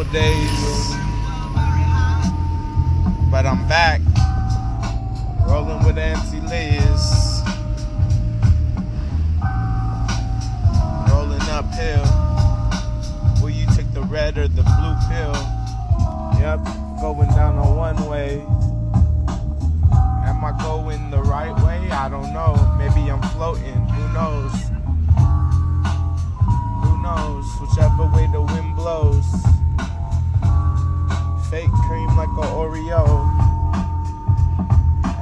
couple days, but I'm back. Rolling with Auntie Liz. Rolling uphill. Will you take the red or the blue pill? Yep, going down a one way. Am I going the right way? I don't know. Maybe I'm floating. Who knows? Who knows? Whichever way the wind blows. Fake cream like a Oreo.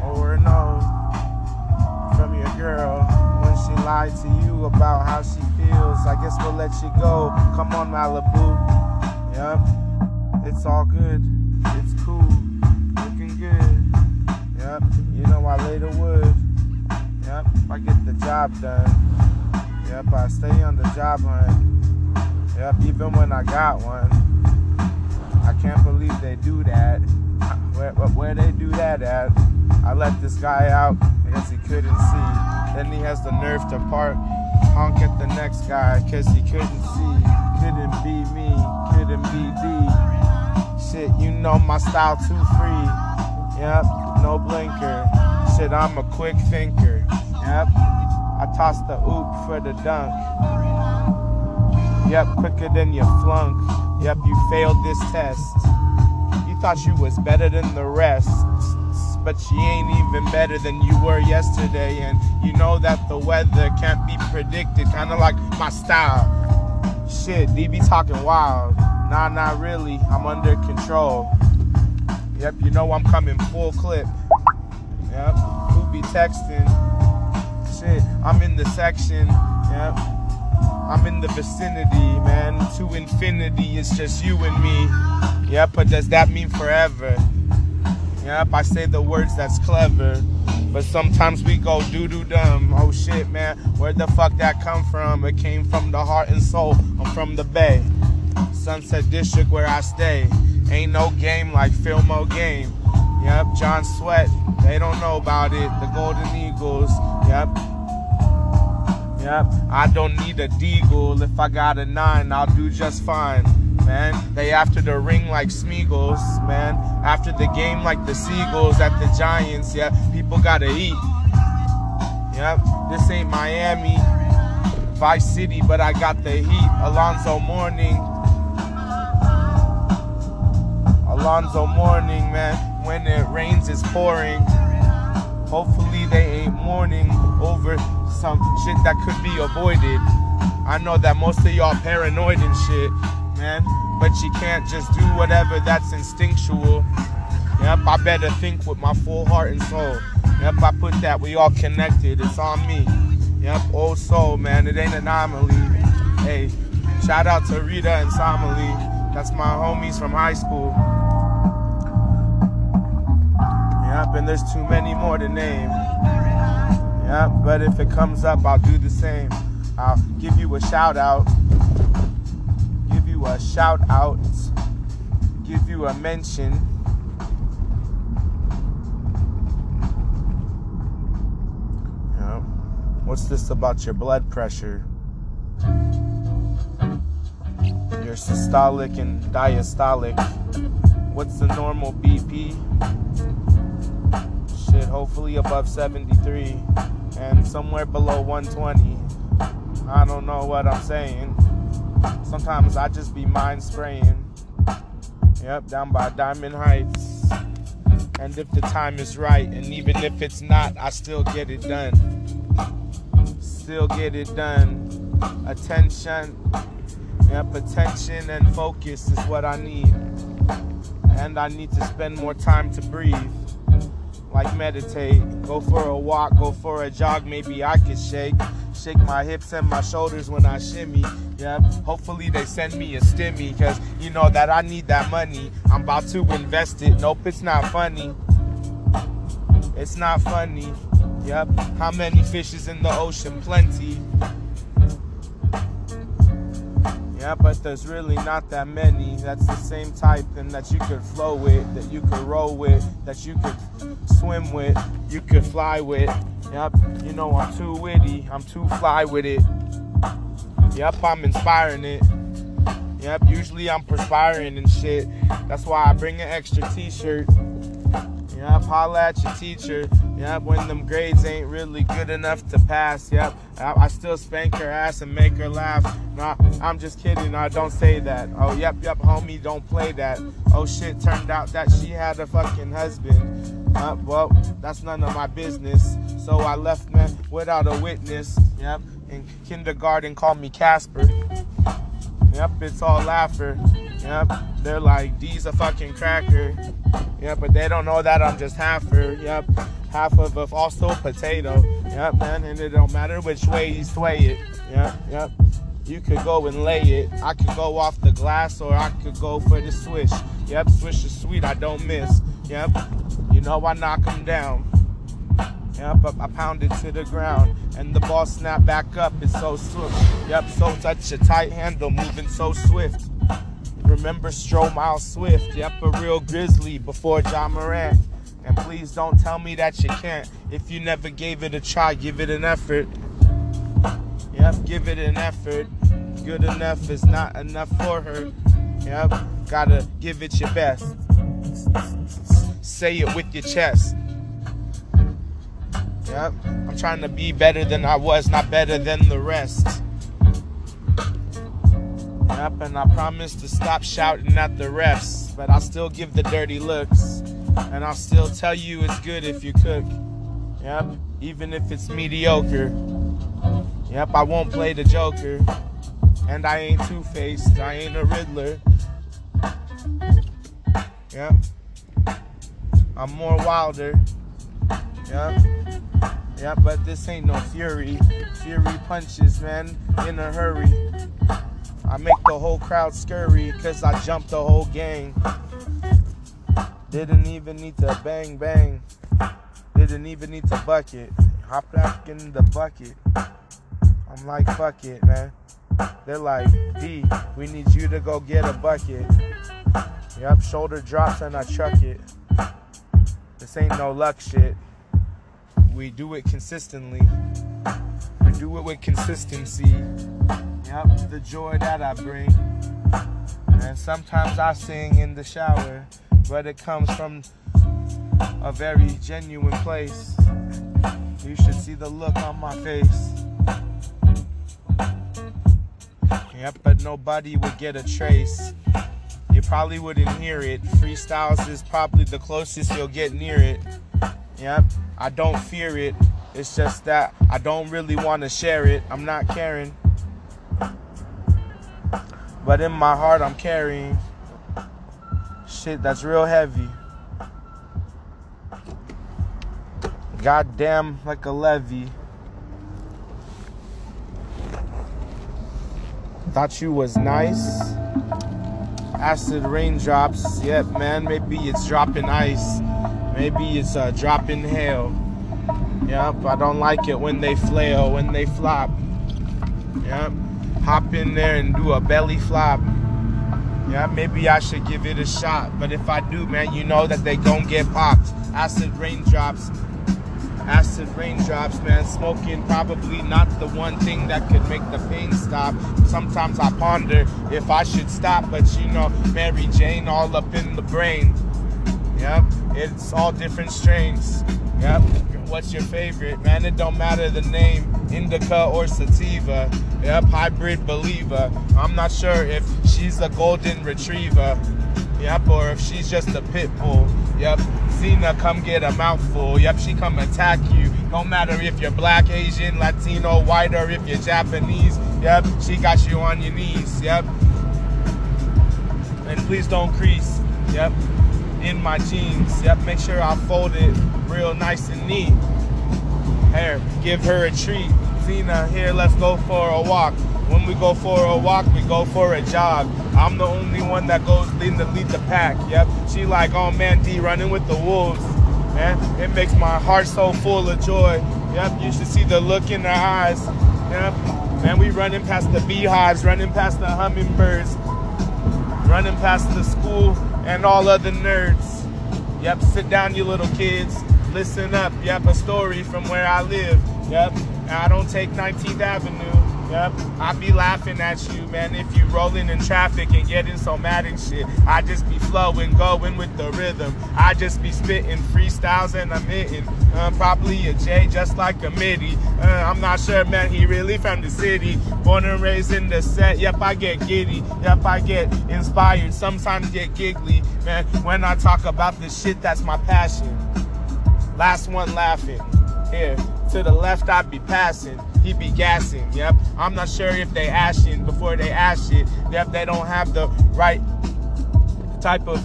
Or no. From your girl. When she lied to you about how she feels. I guess we'll let you go. Come on, Malibu. Yep. It's all good. It's cool. Looking good. Yep. You know I lay the wood. Yep. I get the job done. Yep. I stay on the job hunt. Yep. Even when I got one. I can't believe they do that. Where, where they do that at? I let this guy out because he couldn't see. Then he has the nerve to park, honk at the next guy because he couldn't see. Couldn't be me, couldn't be D. Shit, you know my style too free. Yep, no blinker. Shit, I'm a quick thinker. Yep, I toss the oop for the dunk. Yep, quicker than your flunk. Yep, you failed this test. You thought you was better than the rest, but you ain't even better than you were yesterday. And you know that the weather can't be predicted, kinda like my style. Shit, DB talking wild. Nah, not really. I'm under control. Yep, you know I'm coming full clip. Yep, who be texting? Shit, I'm in the section. Yep. I'm in the vicinity, man. To infinity, it's just you and me. Yep, but does that mean forever? Yep, I say the words that's clever. But sometimes we go doo doo dumb. Oh shit, man, where the fuck that come from? It came from the heart and soul. I'm from the Bay, Sunset District where I stay. Ain't no game like Filmo game. Yep, John Swett, they don't know about it. The Golden Eagles, yep. Yep, I don't need a deagle. If I got a nine, I'll do just fine. Man, they after the ring like Smeagol's, man. After the game like the Seagulls at the Giants, yeah. People gotta eat. Yep, this ain't Miami, Vice City, but I got the heat. Alonzo Mourning. Alonzo Mourning, man. When it rains, it's pouring. Hopefully they ain't mourning over some shit that could be avoided. I know that most of y'all paranoid and shit, man. But you can't just do whatever that's instinctual. Yep, I better think with my full heart and soul. Yep, I put that we all connected. It's on me. Yep, old soul, man. It ain't anomaly. Hey, shout out to Rita and Samali. That's my homies from high school. Yep, and there's too many more to name. Yep, but if it comes up, I'll do the same. I'll give you a shout out. Give you a shout out. Give you a mention. Yep. What's this about your blood pressure? Your systolic and diastolic. What's the normal BP? Shit, hopefully above 73 and somewhere below 120. I don't know what I'm saying. Sometimes I just be mind spraying. Yep, down by Diamond Heights. And if the time is right, and even if it's not, I still get it done. Still get it done. Attention. Yep, attention and focus is what I need. And I need to spend more time to breathe like meditate. Go for a walk, go for a jog, maybe I could shake. Shake my hips and my shoulders when I shimmy. Yeah, hopefully they send me a stimmy, cause you know that I need that money. I'm about to invest it. Nope, it's not funny. It's not funny. Yep. How many fishes in the ocean? Plenty. Yeah, but there's really not that many. That's the same type and that you could flow with, that you could roll with, that you could swim with, you could fly with. Yep, you know I'm too witty, I'm too fly with it. Yep, I'm inspiring it. Yep, usually I'm perspiring and shit. That's why I bring an extra t-shirt. Yep, holla at your teacher. Yep, when them grades ain't really good enough to pass. Yep, I, I still spank her ass and make her laugh. Nah, I'm just kidding. I don't say that. Oh, yep, yep, homie, don't play that. Oh shit, turned out that she had a fucking husband. Uh, well, that's none of my business. So I left man without a witness. Yep, in kindergarten, called me Casper. Yep, it's all laughter. Yep, they're like, D's a fucking cracker. Yep, but they don't know that I'm just halfer. Yep, half of a also potato. Yep, man, and it don't matter which way you sway it. Yep, yep. You could go and lay it. I could go off the glass or I could go for the swish. Yep, swish is sweet, I don't miss. Yep, you know I knock them down. Yep, I, I pound it to the ground and the ball snap back up. It's so swift. Yep, so touch a tight handle, moving so swift. Remember Stro Stromile Swift. Yep, a real grizzly before John Morant. And please don't tell me that you can't. If you never gave it a try, give it an effort. Yep, give it an effort. Good enough is not enough for her. Yep, gotta give it your best. Say it with your chest. Yep. I'm trying to be better than I was, not better than the rest. Yep, and I promise to stop shouting at the refs, but I'll still give the dirty looks. And I'll still tell you it's good if you cook. Yep, even if it's mediocre. Yep, I won't play the Joker. And I ain't two faced, I ain't a Riddler. Yep. I'm more wilder. Yep. Yeah, but this ain't no fury. Fury punches, man, in a hurry. I make the whole crowd scurry, cause I jumped the whole gang. Didn't even need to bang bang. Didn't even need to bucket. Hop back in the bucket. I'm like, fuck it, man. They're like, D, we need you to go get a bucket. Yep, shoulder drops and I chuck it. This ain't no luck shit we do it consistently. We do it with consistency. Yep, the joy that I bring. And sometimes I sing in the shower, but it comes from a very genuine place. You should see the look on my face. Yep, but nobody would get a trace. Probably wouldn't hear it. Freestyles is probably the closest you'll get near it. Yep. I don't fear it. It's just that I don't really want to share it. I'm not caring. But in my heart, I'm carrying shit that's real heavy. Goddamn, like a levee. Thought you was nice. Acid raindrops. Yep, man, maybe it's dropping ice. Maybe it's uh, a drop in hell. Yep, I don't like it when they flail, when they flop. Yep, hop in there and do a belly flop. Yeah, maybe I should give it a shot. But if I do, man, you know that they gon' get popped. Acid raindrops. Acid raindrops, man. Smoking probably not the one thing that could make the pain stop. Sometimes I ponder if I should stop, but you know, Mary Jane all up in the brain. Yep, it's all different strains. Yep, what's your favorite? Man, it don't matter the name, indica or sativa. Yep, hybrid believer. I'm not sure if she's a golden retriever. Yep, or if she's just a pit bull. Yep, Cena come get a mouthful. Yep, she come attack you. No matter if you're black, Asian, Latino, white, or if you're Japanese. Yep, she got you on your knees. Yep. And please don't crease. Yep in my jeans. Yep, make sure I fold it real nice and neat. Here, give her a treat. Zena, here, let's go for a walk. When we go for a walk, we go for a jog. I'm the only one that goes lead the lead the pack. Yep, she like, oh man, D running with the wolves. Man, it makes my heart so full of joy. Yep, you should see the look in her eyes. Yep, man, we running past the beehives, running past the hummingbirds, running past the school and all other nerds. Yep, sit down, you little kids. Listen up. Yep, a story from where I live. Yep, I don't take 19th Avenue. Yep, I be laughing at you, man. If you rolling in traffic and getting so mad and shit, I just be flowing, going with the rhythm. I just be spitting freestyles and I'm hitting. Uh, probably a J just like a MIDI. Uh, I'm not sure, man. He really from the city, born and raised in the set. Yep, I get giddy. Yep, I get inspired. Sometimes get giggly, man. When I talk about the shit, that's my passion. Last one laughing. Here, to the left, I be passing he be gassing. Yep. I'm not sure if they ashing before they ash it. Yep. They don't have the right type of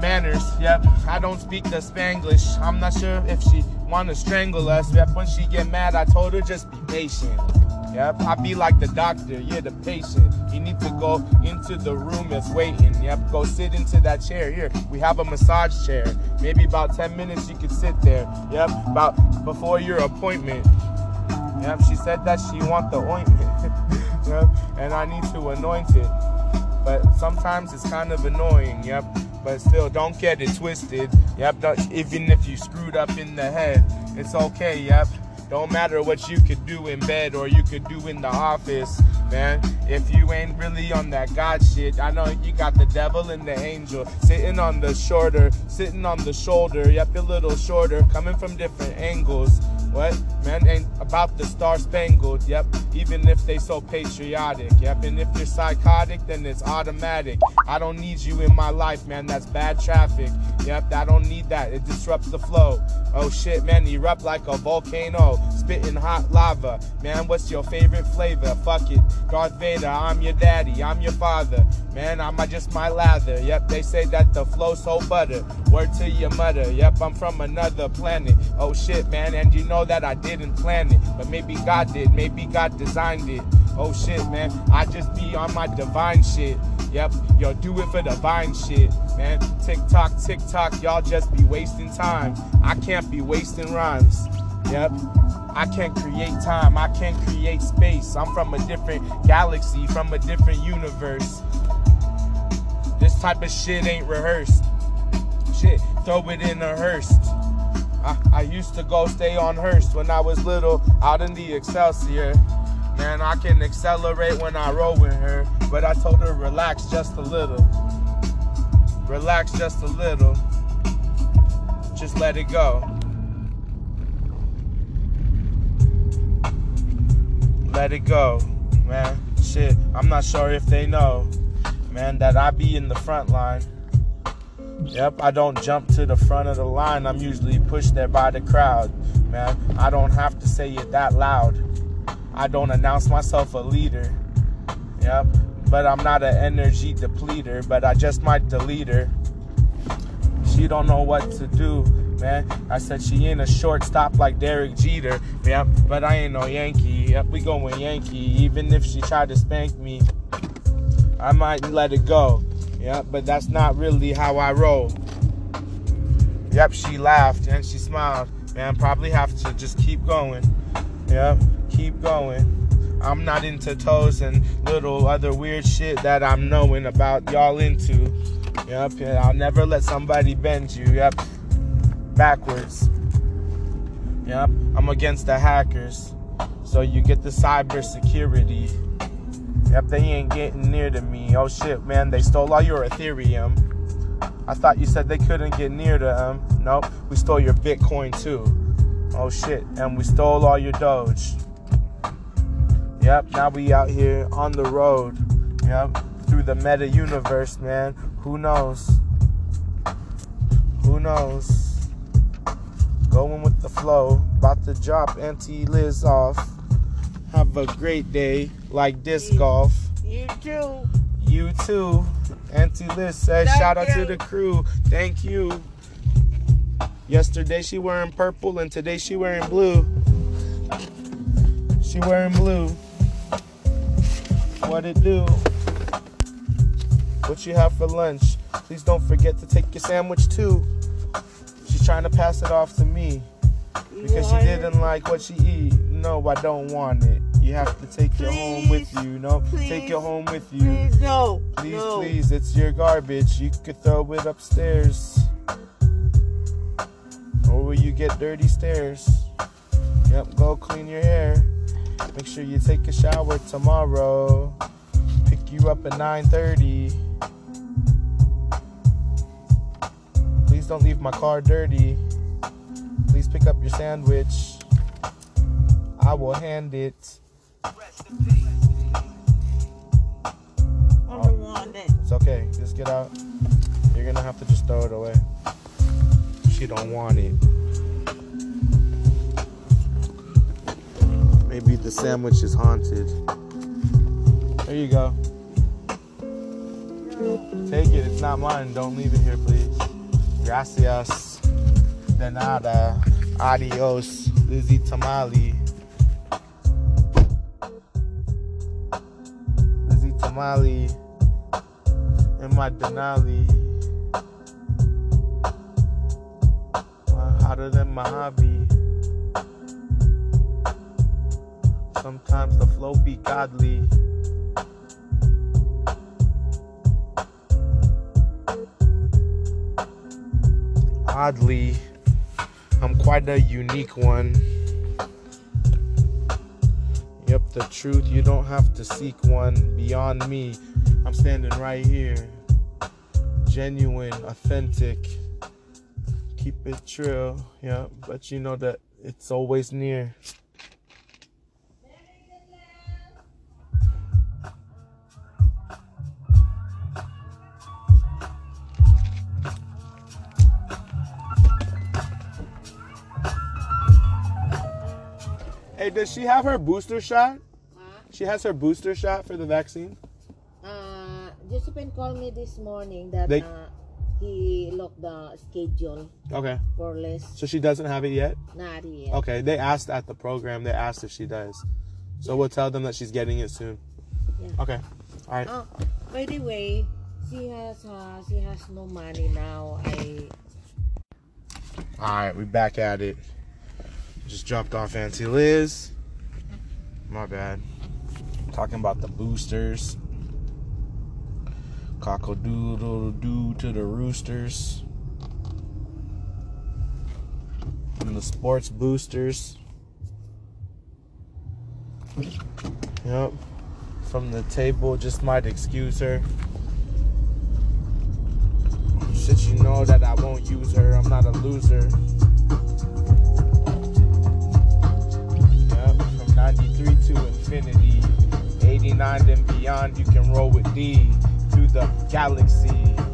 manners. Yep. I don't speak the Spanglish. I'm not sure if she want to strangle us. Yep. When she get mad, I told her just be patient. Yep. I be like the doctor. Yeah, the patient. You need to go into the room that's waiting. Yep. Go sit into that chair. Here, we have a massage chair. Maybe about 10 minutes you could sit there. Yep. About before your appointment. Yep, she said that she want the ointment. yep, and I need to anoint it. But sometimes it's kind of annoying, yep. But still, don't get it twisted. Yep, even if you screwed up in the head, it's okay, yep. Don't matter what you could do in bed or you could do in the office, man. If you ain't really on that God shit, I know you got the devil and the angel sitting on the shoulder, sitting on the shoulder. Yep, a little shorter, coming from different angles. What? Man, ain't about the star spangled, yep. Even if they so patriotic, yep. And if you're psychotic, then it's automatic. I don't need you in my life, man. That's bad traffic. Yep, I don't need that. It disrupts the flow. Oh shit, man, erupt like a volcano, spitting hot lava. Man, what's your favorite flavor? Fuck it. Darth Vader, I'm your daddy, I'm your father. Man, I'm just my lather. Yep, they say that the flow so butter. Word to your mother. Yep, I'm from another planet. Oh shit, man, and you know that I didn't plan it, but maybe God did. Maybe God designed it. Oh shit, man, I just be on my divine shit. Yep, yo, do it for the vine shit, man. Tick tock, tick tock, y'all just be wasting time. I can't be wasting rhymes. Yep. I can't create time. I can't create space. I'm from a different galaxy, from a different universe. This type of shit ain't rehearsed. Shit, throw it in a hearse. I, used to go stay on Hearst when I was little, out in the Excelsior. Man, I can accelerate when I roll with her, but I told her relax just a little. Relax just a little. Just let it go. Let it go, man. Shit, I'm not sure if they know, man, that I be in the front line. Yep, I don't jump to the front of the line. I'm usually pushed there by the crowd, man. I don't have to say it that loud. I don't announce myself a leader. Yep, but I'm not an energy depleter, but I just might delete her. She don't know what to do, man. I said she ain't a shortstop like Derek Jeter. Yep, but I ain't no Yankee. Yep, we going Yankee. Even if she tried to spank me, I might let it go. Yep, but that's not really how I roll. Yep, she laughed and she smiled. Man, probably have to just keep going. Yep keep going. I'm not into toes and little other weird shit that I'm knowing about y'all into. Yep, I'll never let somebody bend you. Yep, backwards. Yep, I'm against the hackers. So you get the cyber security. Yep, they ain't getting near to me. Oh shit, man, they stole all your Ethereum. I thought you said they couldn't get near to them. Nope, we stole your Bitcoin too. Oh shit, and we stole all your Doge. Yep, now we out here on the road. Yep, through the meta universe, man. Who knows? Who knows? Going with the flow. About to drop Auntie Liz off. Have a great day, like disc golf. You too. You too. Auntie Liz says, Thank shout out to the crew. Thank you. Yesterday she wearing purple and today she wearing blue. She wearing blue. What it do? What you have for lunch? Please don't forget to take your sandwich too. She's trying to pass it off to me because she didn't like what she eat. No, I don't want it. You have to take it home with you. No, take it home with you. Please, no. Please, no. please, it's your garbage. You could throw it upstairs. Or will you get dirty stairs? Yep, go clean your hair. Make sure you take a shower tomorrow. Pick you up at 9:30. Please don't leave my car dirty. Please pick up your sandwich. I will hand it. I don't want it. It's okay. Just get out. You're gonna have to just throw it away. She don't want it. Maybe the sandwich is haunted. There you go. Take it. It's not mine. Don't leave it here, please. Gracias. De nada. Adios. Lizzie Tamale. Tamale in my Denali. Hotter than Mojave. Sometimes the flow be godly. Oddly, I'm quite a unique one. The truth, you don't have to seek one beyond me. I'm standing right here. Genuine, authentic. Keep it true, yeah, but you know that it's always near. Does she have her booster shot? Huh? She has her booster shot for the vaccine? Uh, Josephine called me this morning that They- uh, he locked the schedule Okay. for less So she doesn't have it yet? not yet. Okay, they asked at the program, they asked if she does. So we'll tell them that she's getting it soon. Yeah. Okay. All right. Oh, by the way, she has uh, she has no money now. I All right, we back at it. Just dropped off Auntie Liz. My bad. Talking about the boosters. Cockle doodle doo to the roosters. And the sports boosters. Yep. From the table, just might excuse her. Shit, you know that I won't use her. I'm not a loser. 93 to infinity, 89 and beyond, you can roll with D through the galaxy.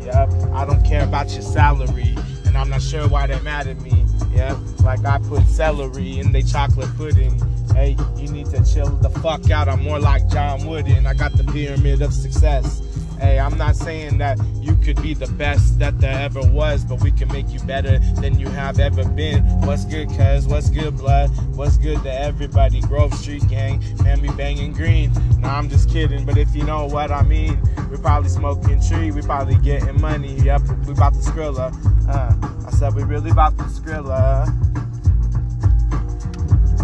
Yep, I don't care about your salary, and I'm not sure why they're mad at me. Yep, like I put celery in they chocolate pudding. Hey, you need to chill the fuck out. I'm more like John Wooden. I got the pyramid of success. Hey, I'm not saying that you could be the best that there ever was, but we can make you better than you have ever been. What's good, cuz? What's good, blood? What's good to everybody? Grove Street Gang, man, we banging green. Nah, I'm just kidding, but if you know what I mean, we probably smoking tree, we probably getting money. Yep, we about to skrilla. Uh, I said we really about to skrilla.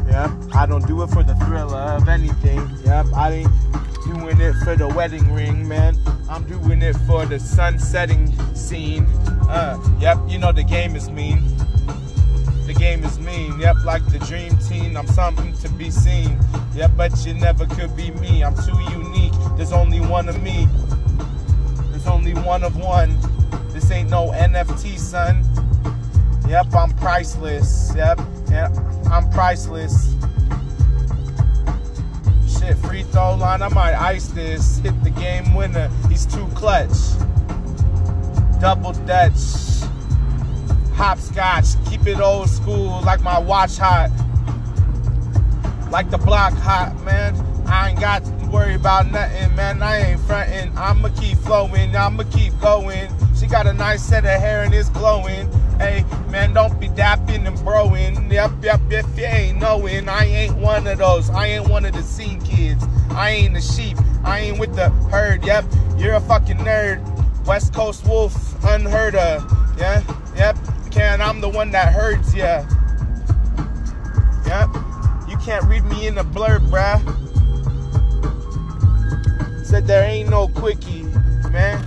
Yep, I don't do it for the thriller of anything. Yep, I ain't doing it for the wedding ring, man. I'm doing it for the sun setting scene. Uh, yep, you know the game is mean. The game is mean. Yep, like the dream team, I'm something to be seen. Yep, but you never could be me. I'm too unique. There's only one of me. There's only one of one. This ain't no NFT, son. Yep, I'm priceless. Yep, yeah, I'm priceless. Shit, free throw line, I might ice this. Hit the game winner, he's too clutch. Double Dutch, hopscotch, keep it old school like my watch hot. Like the block hot, man. I ain't got to worry about nothing, man. I ain't frontin'. I'ma keep flowing, I'ma keep going. She got a nice set of hair and it's glowing. Hey, man, don't be dapping and broing. Yep, yep, if you ain't knowing, I ain't one of those. I ain't one of the scene kids. I ain't the sheep. I ain't with the herd. Yep, you're a fucking nerd. West Coast Wolf, unheard of. Yeah, yep. Can I'm the one that hurts ya. Yep. You can't read me in the blur, bruh. Said there ain't no quickie, man.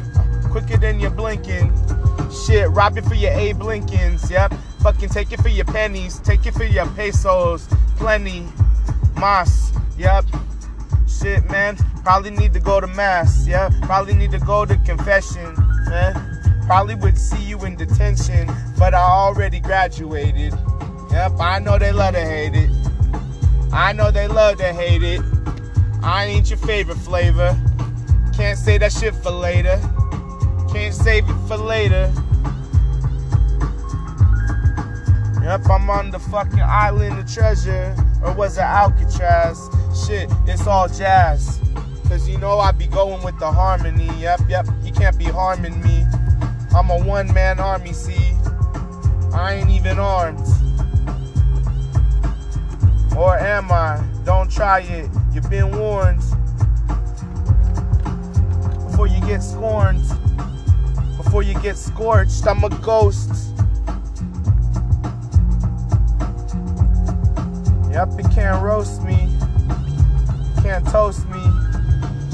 Quicker than you're blinking. Shit, rob it for your A Blinkins, yep. Fucking take it for your pennies, take it for your pesos. Plenty. Mas, Yep. Shit, man. Probably need to go to mass. Yeah. Probably need to go to confession. Man. Probably would see you in detention, but I already graduated. Yep. I know they love to hate it. I know they love to hate it. I ain't your favorite flavor. Can't say that shit for later. Can't save it for later. Yep, I'm on the fucking island of treasure. Or was it Alcatraz? Shit, it's all jazz. Cause you know I be going with the harmony. Yep, yep, you can't be harming me. I'm a one man army, see? I ain't even armed. Or am I? Don't try it. You've been warned. Before you get scorned, before you get scorched, I'm a ghost. Yep, it can't roast me, can't toast me.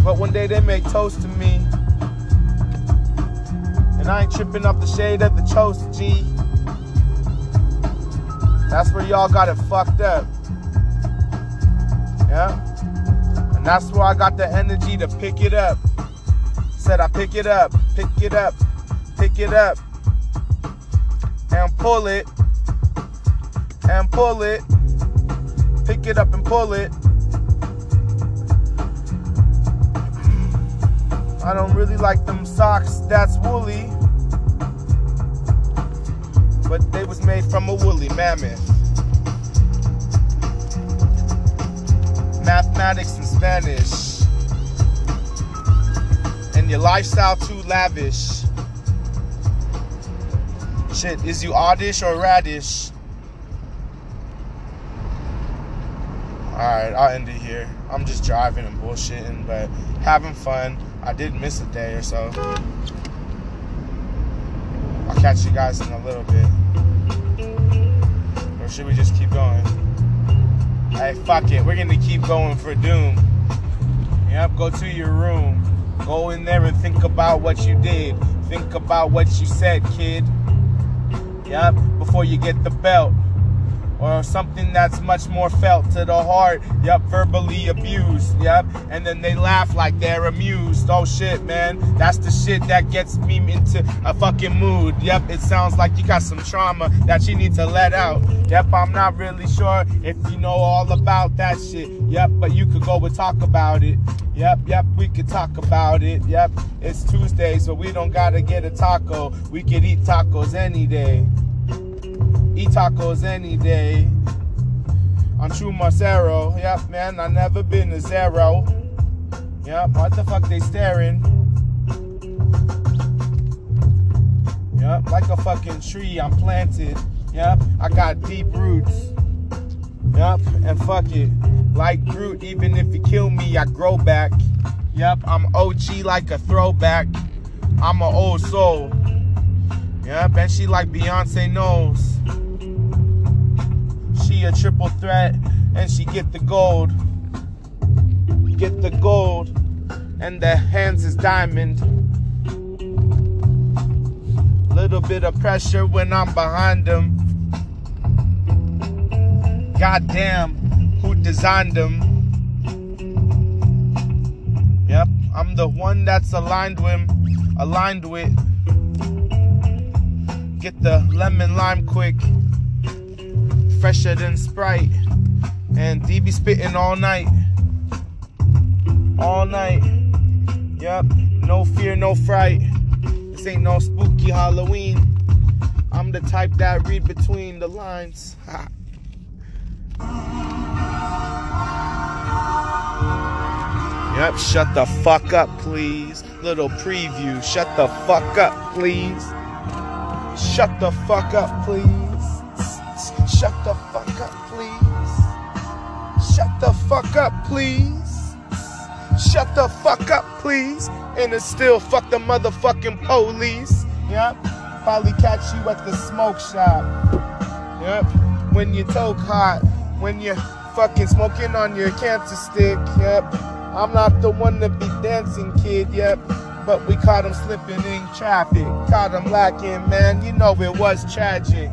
But one day they make toast to me. And I ain't tripping off the shade of the toast, G. That's where y'all got it fucked up. Yeah? And that's where I got the energy to pick it up. Said I pick it up, pick it up, pick it up. And pull it. And pull it pick it up and pull it. I don't really like them socks that's woolly. But they was made from a woolly mammoth. Mathematics and Spanish. And your lifestyle too lavish. Shit, is you oddish or radish? Alright, I'll end it here. I'm just driving and bullshitting, but having fun. I did miss a day or so. I'll catch you guys in a little bit. Or should we just keep going? Hey, fuck it. We're gonna keep going for Doom. Yep, go to your room. Go in there and think about what you did. Think about what you said, kid. Yep, before you get the belt or something that's much more felt to the heart. Yep, verbally abused. Yep, and then they laugh like they're amused. Oh shit, man, that's the shit that gets me into a fucking mood. Yep, it sounds like you got some trauma that you need to let out. Yep, I'm not really sure if you know all about that shit. Yep, but you could go and talk about it. Yep, yep, we could talk about it. Yep, it's Tuesday, so we don't gotta get a taco. We could eat tacos any day eat tacos any day. On True Marcero, yep, man, I never been to zero. Yep, what the fuck they staring? Yep, like a fucking tree, I'm planted. Yep, I got deep roots. Yep, and fuck it. Like Groot, even if you kill me, I grow back. Yep, I'm OG like a throwback. I'm an old soul. Yep, and she like Beyonce knows she a triple threat and she get the gold. Get the gold and the hands is diamond. Little bit of pressure when I'm behind them. Goddamn, who designed them? Yep, I'm the one that's aligned with, aligned with. Get the lemon lime quick fresher than Sprite. And DB spitting all night. All night. Yep. No fear, no fright. This ain't no spooky Halloween. I'm the type that read between the lines. yep, shut the fuck up, please. Little preview. Shut the fuck up, please. Shut the fuck up, please. Shut the fuck up, please. Shut the fuck up, please. Shut the fuck up, please. And it's still fuck the motherfucking police. Yep. Probably catch you at the smoke shop. Yep. When you toke hot. When you're fucking smoking on your cancer stick. Yep. I'm not the one to be dancing, kid. Yep. But we caught him slipping in traffic. Caught him lacking, man. You know it was tragic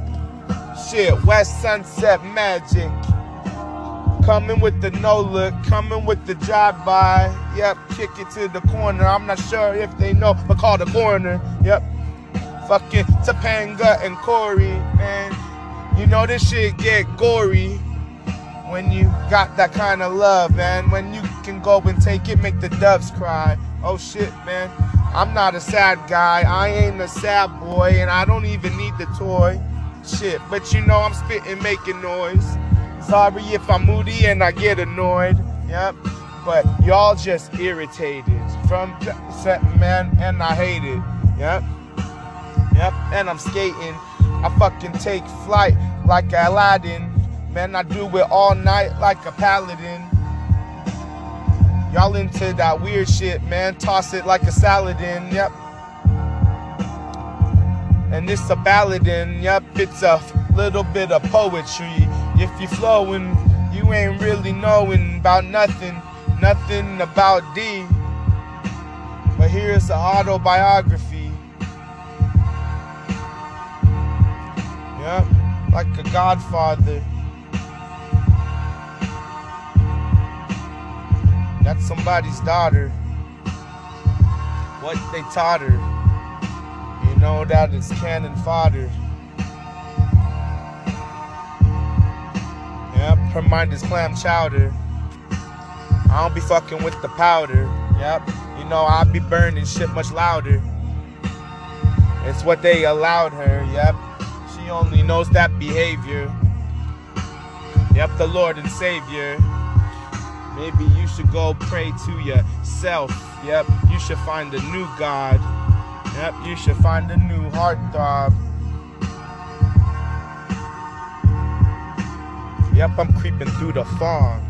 shit, West Sunset Magic. Coming with the no look, coming with the drive by. Yep, kick it to the corner. I'm not sure if they know, but call the corner. Yep. Fucking Topanga and Corey, man. You know this shit get gory when you got that kind of love, man. When you can go and take it, make the doves cry. Oh shit, man. I'm not a sad guy. I ain't a sad boy, and I don't even need the toy. Shit, but you know I'm spitting, making noise. Sorry if I'm moody and I get annoyed. Yep. But y'all just irritated from set man and I hate it. Yep. Yep. And I'm skating. I fucking take flight like Aladdin. Man, I do it all night like a paladin. Y'all into that weird shit, man. Toss it like a saladin. Yep. And it's a balladin. Yep. It's a little bit of poetry. If you flowing, you ain't really knowing about nothing, nothing about D. But here's the autobiography. Yep, like a godfather. That's somebody's daughter. What they taught her. Know that it's cannon fodder. Yep, her mind is clam chowder. I don't be fucking with the powder. Yep, you know I be burning shit much louder. It's what they allowed her. Yep, she only knows that behavior. Yep, the Lord and Savior. Maybe you should go pray to yourself. Yep, you should find a new God. Yep, you should find a new heartthrob. Yep, I'm creeping through the fog,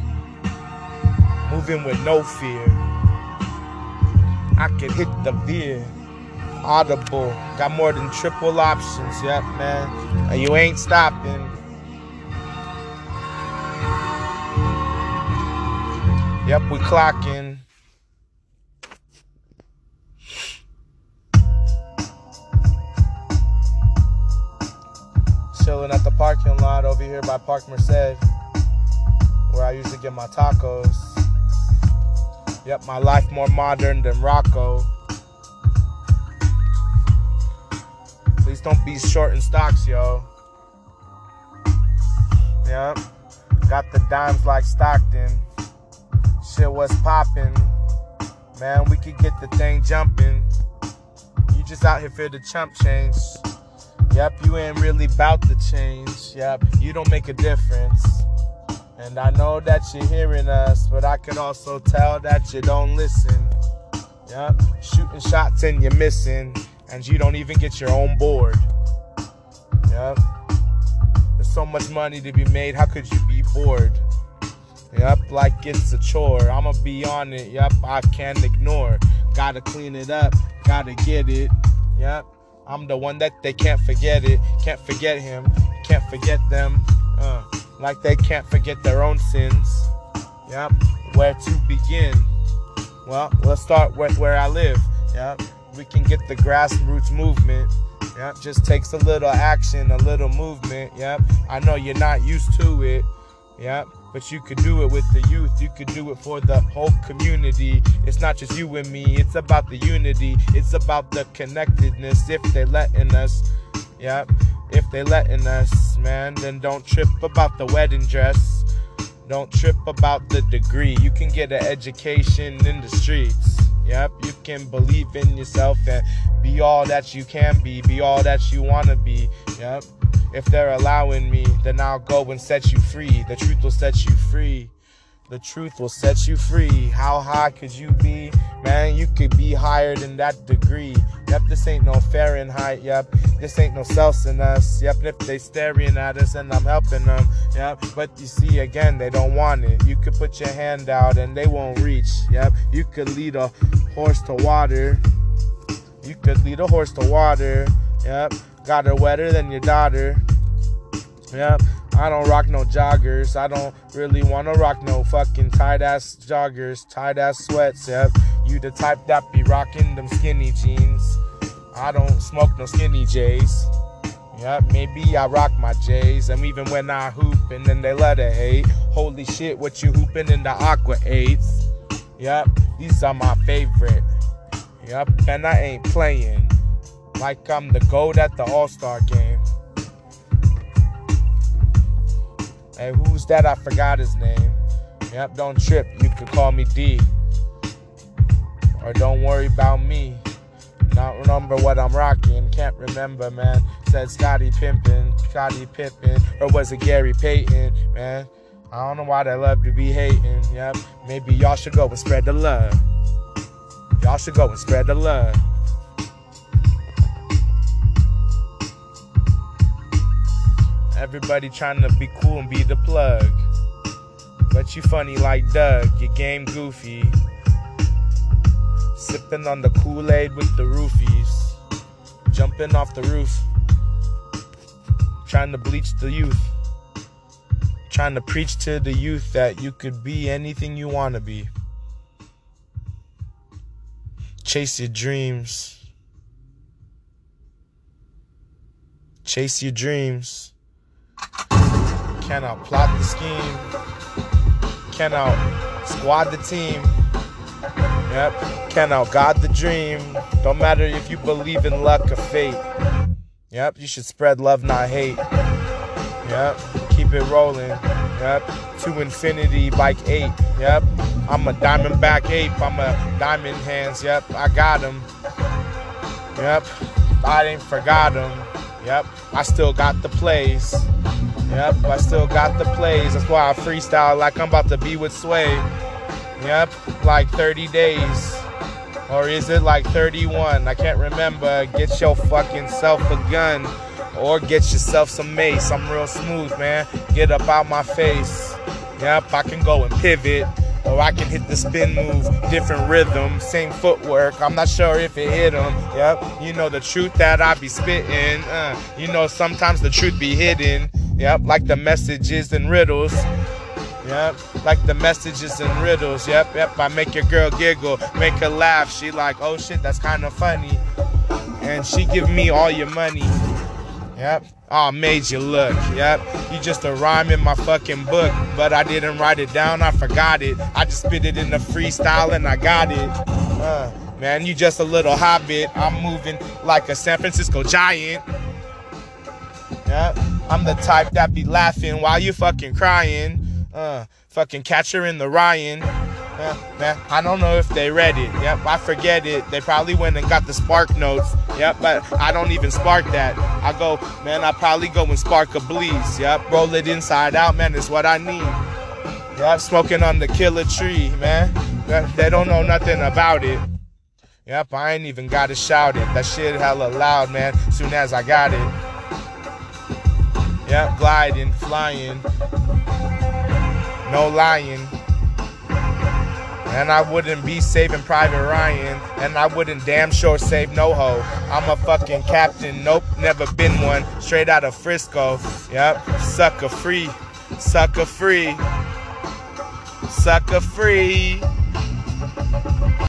moving with no fear. I can hit the veer, audible, got more than triple options. Yep, man, and you ain't stopping. Yep, we clocking. Chilling at the parking lot over here by Park Merced, where I usually get my tacos. Yep, my life more modern than Rocco. Please don't be short in stocks, yo. Yep, got the dimes like Stockton. Shit was popping. Man, we could get the thing jumping. You just out here for the chump change. Yep, you ain't really about to change. Yep, you don't make a difference. And I know that you're hearing us, but I can also tell that you don't listen. Yep, shooting shots and you're missing, and you don't even get your own board. Yep, there's so much money to be made, how could you be bored? Yep, like it's a chore. I'ma be on it. Yep, I can't ignore. Gotta clean it up, gotta get it. Yep. I'm the one that they can't forget it, can't forget him, can't forget them, uh, like they can't forget their own sins. Yep, where to begin? Well, let's start with where I live. Yep, we can get the grassroots movement. Yep, just takes a little action, a little movement. Yep, I know you're not used to it. Yep, but you could do it with the youth. You could do it for the whole community. It's not just you and me. It's about the unity. It's about the connectedness. If they letting us, yeah. If they letting us, man, then don't trip about the wedding dress. Don't trip about the degree. You can get an education in the streets. Yep, you can believe in yourself and be all that you can be, be all that you want to be. Yep. If they're allowing me, then I'll go and set you free. The truth will set you free. The truth will set you free. How high could you be? Man, you could be higher than that degree. Yep, this ain't no Fahrenheit. Yep, this ain't no Celsius. Yep, if they staring at us and I'm helping them. Yep, but you see again, they don't want it. You could put your hand out and they won't reach. Yep, you could lead a horse to water. You could lead a horse to water. Yep, got her wetter than your daughter. Yep. I don't rock no joggers. I don't really wanna rock no fucking tight ass joggers, tight ass sweats. Yep. You the type that be rocking them skinny jeans. I don't smoke no skinny J's. Yep, maybe I rock my J's. And even when I hoop and then they let it hate. Holy shit, what you hooping in the Aqua Eights? Yep, these are my favorite. Yep, and I ain't playing like I'm the gold at the All Star game. Hey, who's that? I forgot his name. Yep, don't trip. You could call me D. Or don't worry about me. Not remember what I'm rocking. Can't remember, man. Said Scotty Pimpin, Scottie Pippen, or was it Gary Payton, man? I don't know why they love to be hating. Yep, maybe y'all should go and spread the love. Y'all should go and spread the love. Everybody trying to be cool and be the plug. But you funny like Doug, your game goofy. Sipping on the Kool Aid with the roofies. Jumping off the roof. Trying to bleach the youth. Trying to preach to the youth that you could be anything you want to be. Chase your dreams. Chase your dreams. Cannot plot the scheme. Can Cannot squad the team. Yep. Can Cannot guard the dream. Don't matter if you believe in luck or fate. Yep. You should spread love, not hate. Yep. Keep it rolling. Yep. To infinity, bike eight. Yep. I'm a diamondback ape. I'm a diamond hands. Yep. I got him. Yep. I ain't forgot him. Yep. I still got the plays. Yep, I still got the plays. That's why I freestyle like I'm about to be with Sway. Yep, like 30 days. Or is it like 31? I can't remember. Get your fucking self a gun. Or get yourself some mace. I'm real smooth, man. Get up out my face. Yep, I can go and pivot. Or I can hit the spin move, different rhythm, same footwork. I'm not sure if it hit him. Yep, you know the truth that I be spitting. Uh, you know sometimes the truth be hidden. Yep, like the messages and riddles. Yep, like the messages and riddles. Yep, yep. I make your girl giggle, make her laugh. She like, oh shit, that's kind of funny. And she give me all your money. Yep. Oh, made you look. Yep. You just a rhyme in my fucking book, but I didn't write it down. I forgot it. I just spit it in the freestyle and I got it. Uh, man, you just a little hobbit. I'm moving like a San Francisco giant. Yep. I'm the type that be laughing while you fucking crying. Uh, fucking catcher in the Ryan. Uh, man, I don't know if they read it. Yep, I forget it. They probably went and got the SparkNotes. Yep, but I don't even spark that. I go, man, I probably go and spark a bleeze. Yep, roll it inside out, man, is what I need. Yep, smoking on the killer tree, man. They don't know nothing about it. Yep, I ain't even gotta shout it. That shit hella loud, man, soon as I got it. Yep, gliding, flying. No lying. And I wouldn't be saving Private Ryan. And I wouldn't damn sure save no NoHo. I'm a fucking captain. Nope, never been one. Straight out of Frisco. Yep, sucker free. Sucker free. Sucker free.